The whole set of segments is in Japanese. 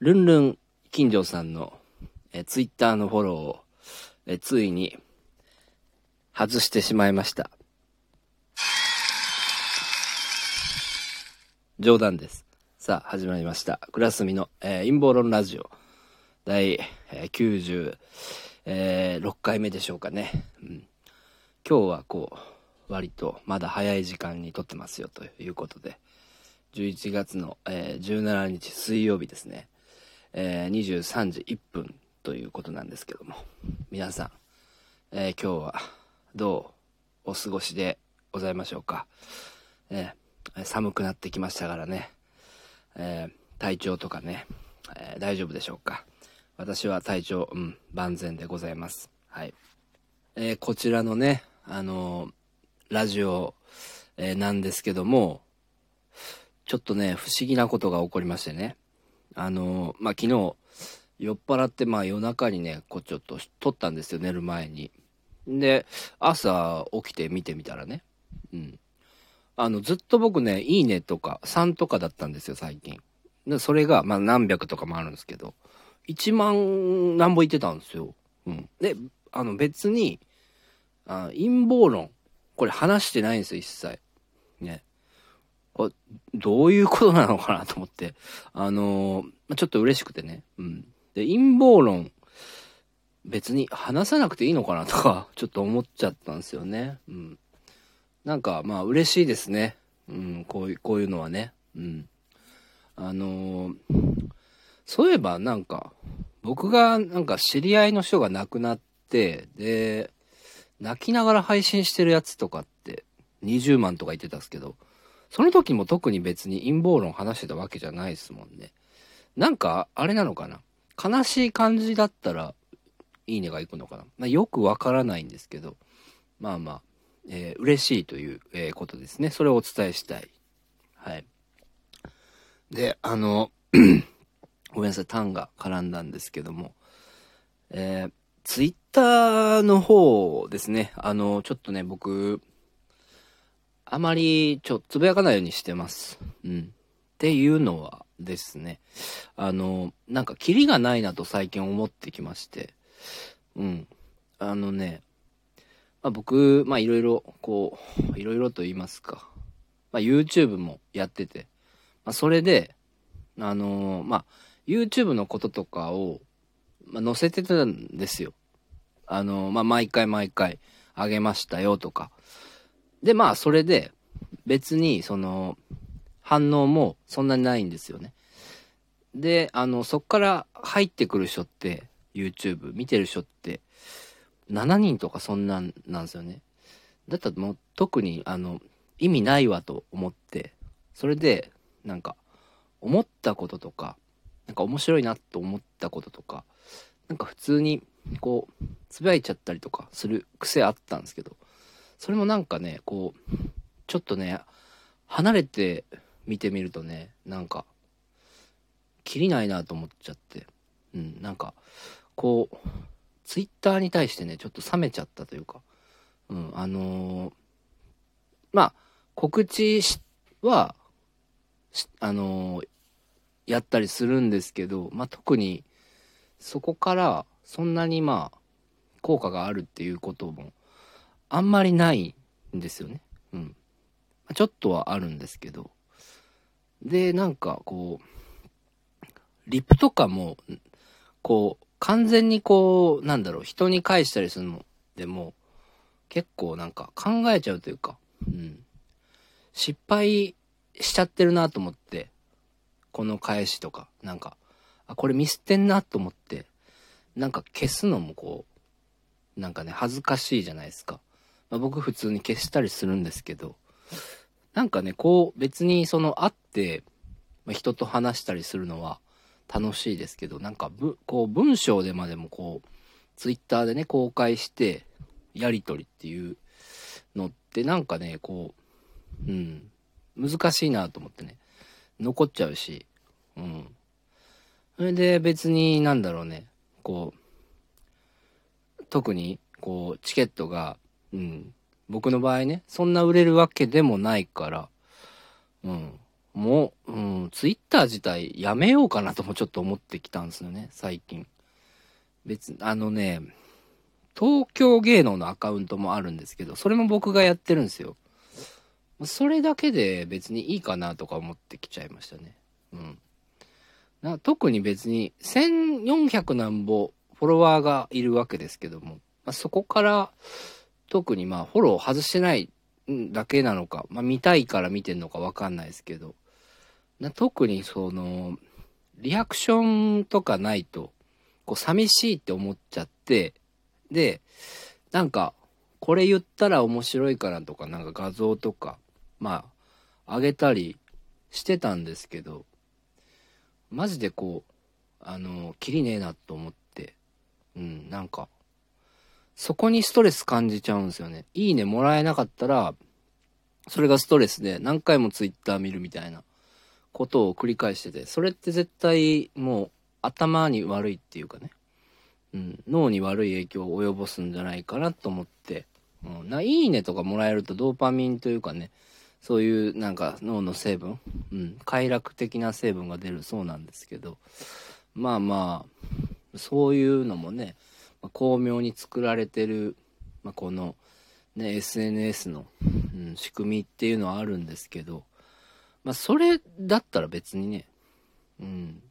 ルンルン金城さんのえツイッターのフォローをえついに外してしまいました。冗談です。さあ、始まりました。クラスミの、えー陰謀論ラジオ。第、えー96、えー回目でしょうかね。うん、今日はこう、割とまだ早い時間に撮ってますよということで、11月の、えー17日水曜日ですね。えー23時1分ということなんですけども、皆さん、えー今日はどうお過ごしでございましょうか？えー寒くなってきましたからね、え体調とかね、え大丈夫でしょうか？私は体調、うん、万全でございます。はい。えーこちらのね、あのラジオ、えなんですけども、ちょっとね、不思議なことが起こりましてね。あのまあ、昨日、酔っ払って、まあ夜中にね、こうちょっと撮ったんですよ、寝る前に。で、朝起きて見てみたらね。うん。あの、ずっと僕ね、いいねとか、3とかだったんですよ、最近。で、それが、まあ何百とかもあるんですけど、1万何本言ってたんですよ。うん。で、あの別に、あ陰謀論、これ話してないんですよ、一切。ね。これどういうことなのかなと思って、あのちょっと嬉しくてね。うん。で、陰謀論、別に話さなくていいのかなとか、ちょっと思っちゃったんですよね。うん。なんか、まあ、嬉しいですね。うん、こういう、こういうのはね。うん。あのそういえば、なんか、僕が、なんか、知り合いの人が亡くなって、で、泣きながら配信してるやつとかって、20万とか言ってたんですけど、その時も特に別に陰謀論話してたわけじゃないですもんね。なんか、あれなのかな？悲しい感じだったら、いいねがいくのかな、まあ、よくわからないんですけど、まあまあ、えー嬉しいという、えーことですね。それをお伝えしたい。はい。で、あの、ごめんなさい、タンが絡んだんですけども、えー、ツイッターの方ですね、あの、ちょっとね、僕、あまり、ちょ、つぶやかないようにしてます。うん。っていうのはですね、あの、なんか、キリがないなと最近思ってきまして、うん。あのね、まあ、僕、まあいろいろ、こう、いろいろと言いますか、まあ YouTube もやってて、まあそれで、あのまあ YouTube のこととかを、まあ、載せてたんですよ。あのまあ毎回毎回あげましたよとか。で、まあそれで、別にその、反応もそんなにないんですよね。で、あの、そっから入ってくる人って、YouTube 見てる人って、7人とかそんなんなんですよね。だったらもう特にあの意味ないわと思って、それでなんか思ったこととか、なんか面白いなと思ったこととか、なんか普通にこうつぶやいちゃったりとかする癖あったんですけど、それもなんかね、こう、ちょっとね、離れて見てみるとね、なんか、きりないなと思っちゃって、うん、なんか、こう、ツイッターに対してね、ちょっと冷めちゃったというか、うん、あのーまあ、告知しは、あのーやったりするんですけど、まあ、特に、そこから、そんなにまあ、効果があるっていうことも、あんまりないんですよね。うん。ちょっとはあるんですけど。で、なんか、こう、リップとかも、こう、完全にこう、なんだろう、人に返したりするのでも、結構なんか考えちゃうというか、うん。失敗しちゃってるなと思って、この返しとか、なんか、あ、これミスってんなと思って、なんか消すのもこう、なんかね、恥ずかしいじゃないですか。まあ、僕普通に消したりするんですけど、なんかね、こう、別にその会って、まあ、人と話したりするのは楽しいですけど、なんかぶ、こう、文章でまでもこう、ツイッターでね、公開して、やりとりっていうのって、なんかね、こう、うん、難しいなと思ってね、残っちゃうし、うん。それで別になんだろうね、こう、特に、こう、チケットが、うん、僕の場合ね、そんな売れるわけでもないから、うん、もう、うん、ツイッター自体やめようかなともちょっと思ってきたんですよね、最近。別、あのね、東京芸能のアカウントもあるんですけど、それも僕がやってるんですよ。それだけで別にいいかなとか思ってきちゃいましたね。うん。な特に別に1400何ぼフォロワーがいるわけですけども、まあ、そこから特にまあフォロー外してないだけなのか、まあ、見たいから見てんのかわかんないですけど、特にその、リアクションとかないと、こう寂しいって思っちゃって、で、なんか、これ言ったら面白いかなとか、なんか画像とか、まあ、あげたりしてたんですけど、マジでこう、あの、きりねえなと思って、うん、なんか、そこにストレス感じちゃうんですよね。いいねもらえなかったら、それがストレスで何回もツイッター見るみたいなことを繰り返してて、それって絶対もう頭に悪いっていうかね、うん、脳に悪い影響を及ぼすんじゃないかなと思って、うん、な、いいねとかもらえるとドーパミンというかね、そういうなんか脳の成分、うん、快楽的な成分が出るそうなんですけど、まあまあ、そういうのもね、巧妙に作られてる、まあ、この、ね、SNS の、うん、仕組みっていうのはあるんですけど、まあ、それだったら別にね、うん、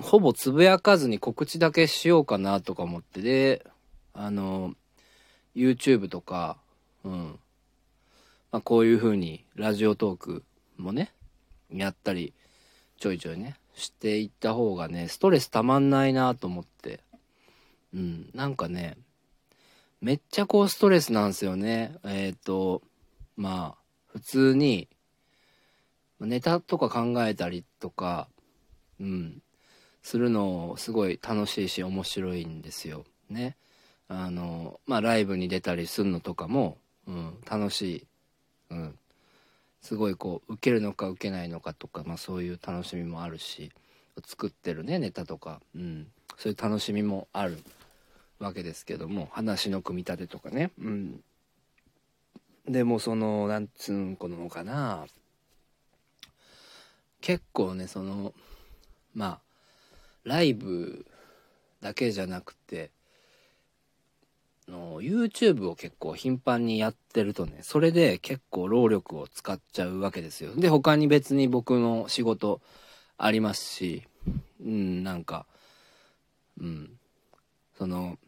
ほぼつぶやかずに告知だけしようかなとか思って、で、あの、YouTube とか、うん、まあ、こういう風にラジオトークもね、やったり、ちょいちょいね、していった方がね、ストレスたまんないなと思って、うん、なんかね、めっちゃこうストレスなんですよね。えっ、ー、と、まあ、普通に、ネタとか考えたりとか、うん、するのすごい楽しいし面白いんですよ。ね。あの、まあ、ライブに出たりするのとかも、うん、楽しい。うん。すごいこう、受けるのか受けないのかとか、まあ、そういう楽しみもあるし、作ってるね、ネタとか、うん、そういう楽しみもあるわけですけども話の組み立てとかね。うん。でもそのなんつうんこのかな。結構ねそのまあライブだけじゃなくての YouTube を結構頻繁にやってるとねそれで結構労力を使っちゃうわけですよ。で他に別に僕の仕事ありますしうんなんかうんその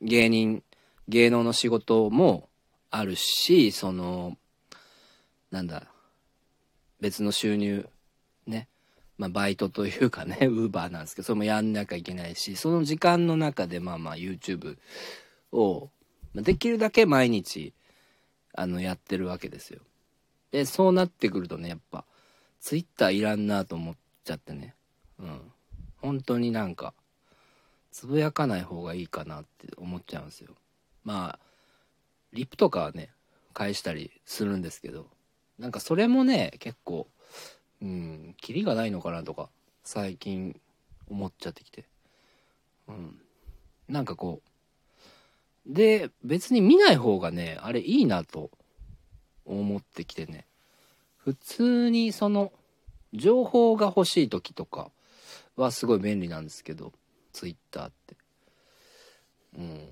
芸人、芸能の仕事もあるし、その、なんだ、別の収入、ね。まあ、バイトというかね、ウーバーなんですけど、それもやんなきゃいけないし、その時間の中で、まあまあ、YouTube を、できるだけ毎日、あの、やってるわけですよ。で、そうなってくるとね、やっぱ、Twitter いらんなと思っちゃってね。うん。本当になんか、つぶやかない方がいいかなって思っちゃうんですよ。まあリップとかはね返したりするんですけどなんかそれもね結構うんキリがないのかなとか最近思っちゃってきて。うん。なんかこうで別に見ない方がねあれいいなと思ってきてね。普通にその情報が欲しい時とかはすごい便利なんですけどツイッターって。うん。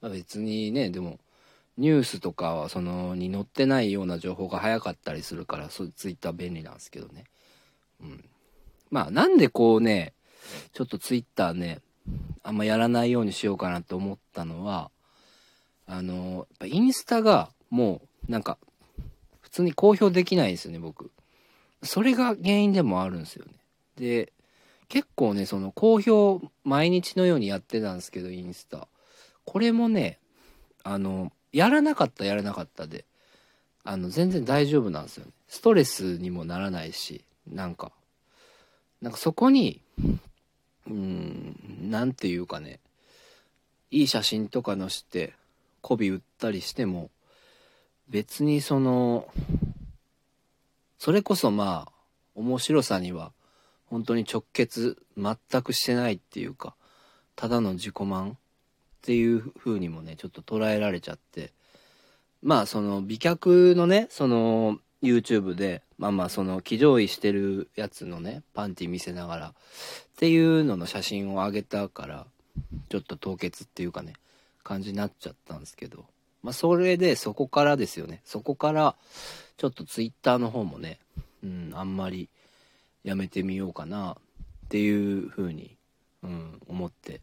まあ、別にねでもニュースとかはそのに載ってないような情報が早かったりするからそうツイッター便利なんですけどね。うん。まあなんでこうねちょっとツイッターねあんまやらないようにしようかなと思ったのはあのやっぱインスタがもうなんか普通に公表できないんですよね僕。それが原因でもあるんですよね。で結構ね、その公表毎日のようにやってたんですけど、インスタ。これもね、あの、やらなかったやらなかったで、あの、全然大丈夫なんですよね。ストレスにもならないし、なんか、なんかそこに、うーん、なんていうかね、いい写真とか載して、媚び売ったりしても、別にその、それこそまあ、面白さには本当に直結全くしてないっていうかただの自己満っていう風にもねちょっと捉えられちゃってまあその美脚のねその YouTube で、まあまあその、騎乗位してるやつのね、パンティ見せながら、っていうのの写真を上げたから、ちょっと凍結っていうかね、感じになっちゃったんですけど、まあそれでそこからですよね。そこから、ちょっと Twitter の方もね、うん、あんまりやめてみようかなっていう風に、うん、思って。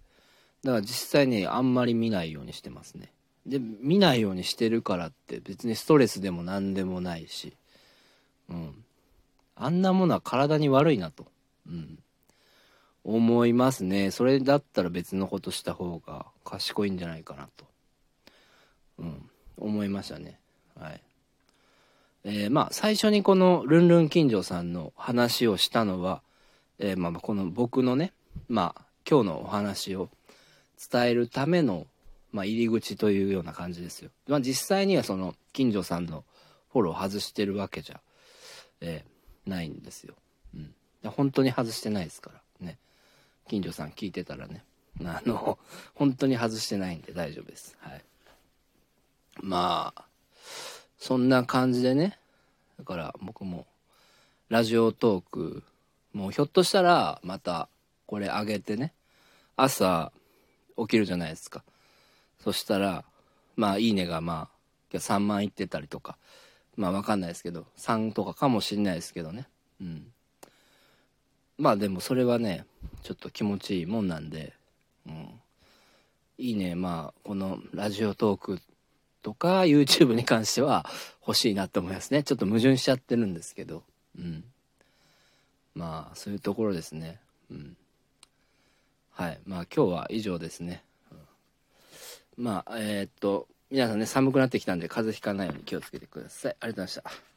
だから実際にあんまり見ないようにしてますね。で、見ないようにしてるからって別にストレスでも何でもないし、うん。あんなものは体に悪いなと。うん。思いますね。それだったら別のことした方が賢いんじゃないかなと。うん。思いましたね。はい。えー、まあ、最初にこのルンルン金城さんの話をしたのは、えー、まあ、この僕のね、まあ、今日のお話を伝えるための、まあ、入り口というような感じですよ。まあ、実際にはその、金城さんのフォロー外してるわけじゃ、えー、ないんですよ。うん。本当に外してないですから、ね。金城さん聞いてたらね、あの、本当に外してないんで大丈夫です。はい。まあ、そんな感じでね、だから僕も、ラジオトーク、もうひょっとしたら、また、これ上げてね、朝、起きるじゃないですか。そしたら、まあ、いいねがまあ、3万いってたりとか、まあわかんないですけど、3とかかもしんないですけどね。うん。まあでもそれはね、ちょっと気持ちいいもんなんで、うん。いいね、まあ、このラジオトークとか YouTube に関しては欲しいなと思いますね。ちょっと矛盾しちゃってるんですけど、うん。まあ、そういうところですね。うん。はい。まあ今日は以上ですね。うん、まあ、えー、っと、皆さんね、寒くなってきたんで風邪ひかないように気をつけてください。ありがとうございました。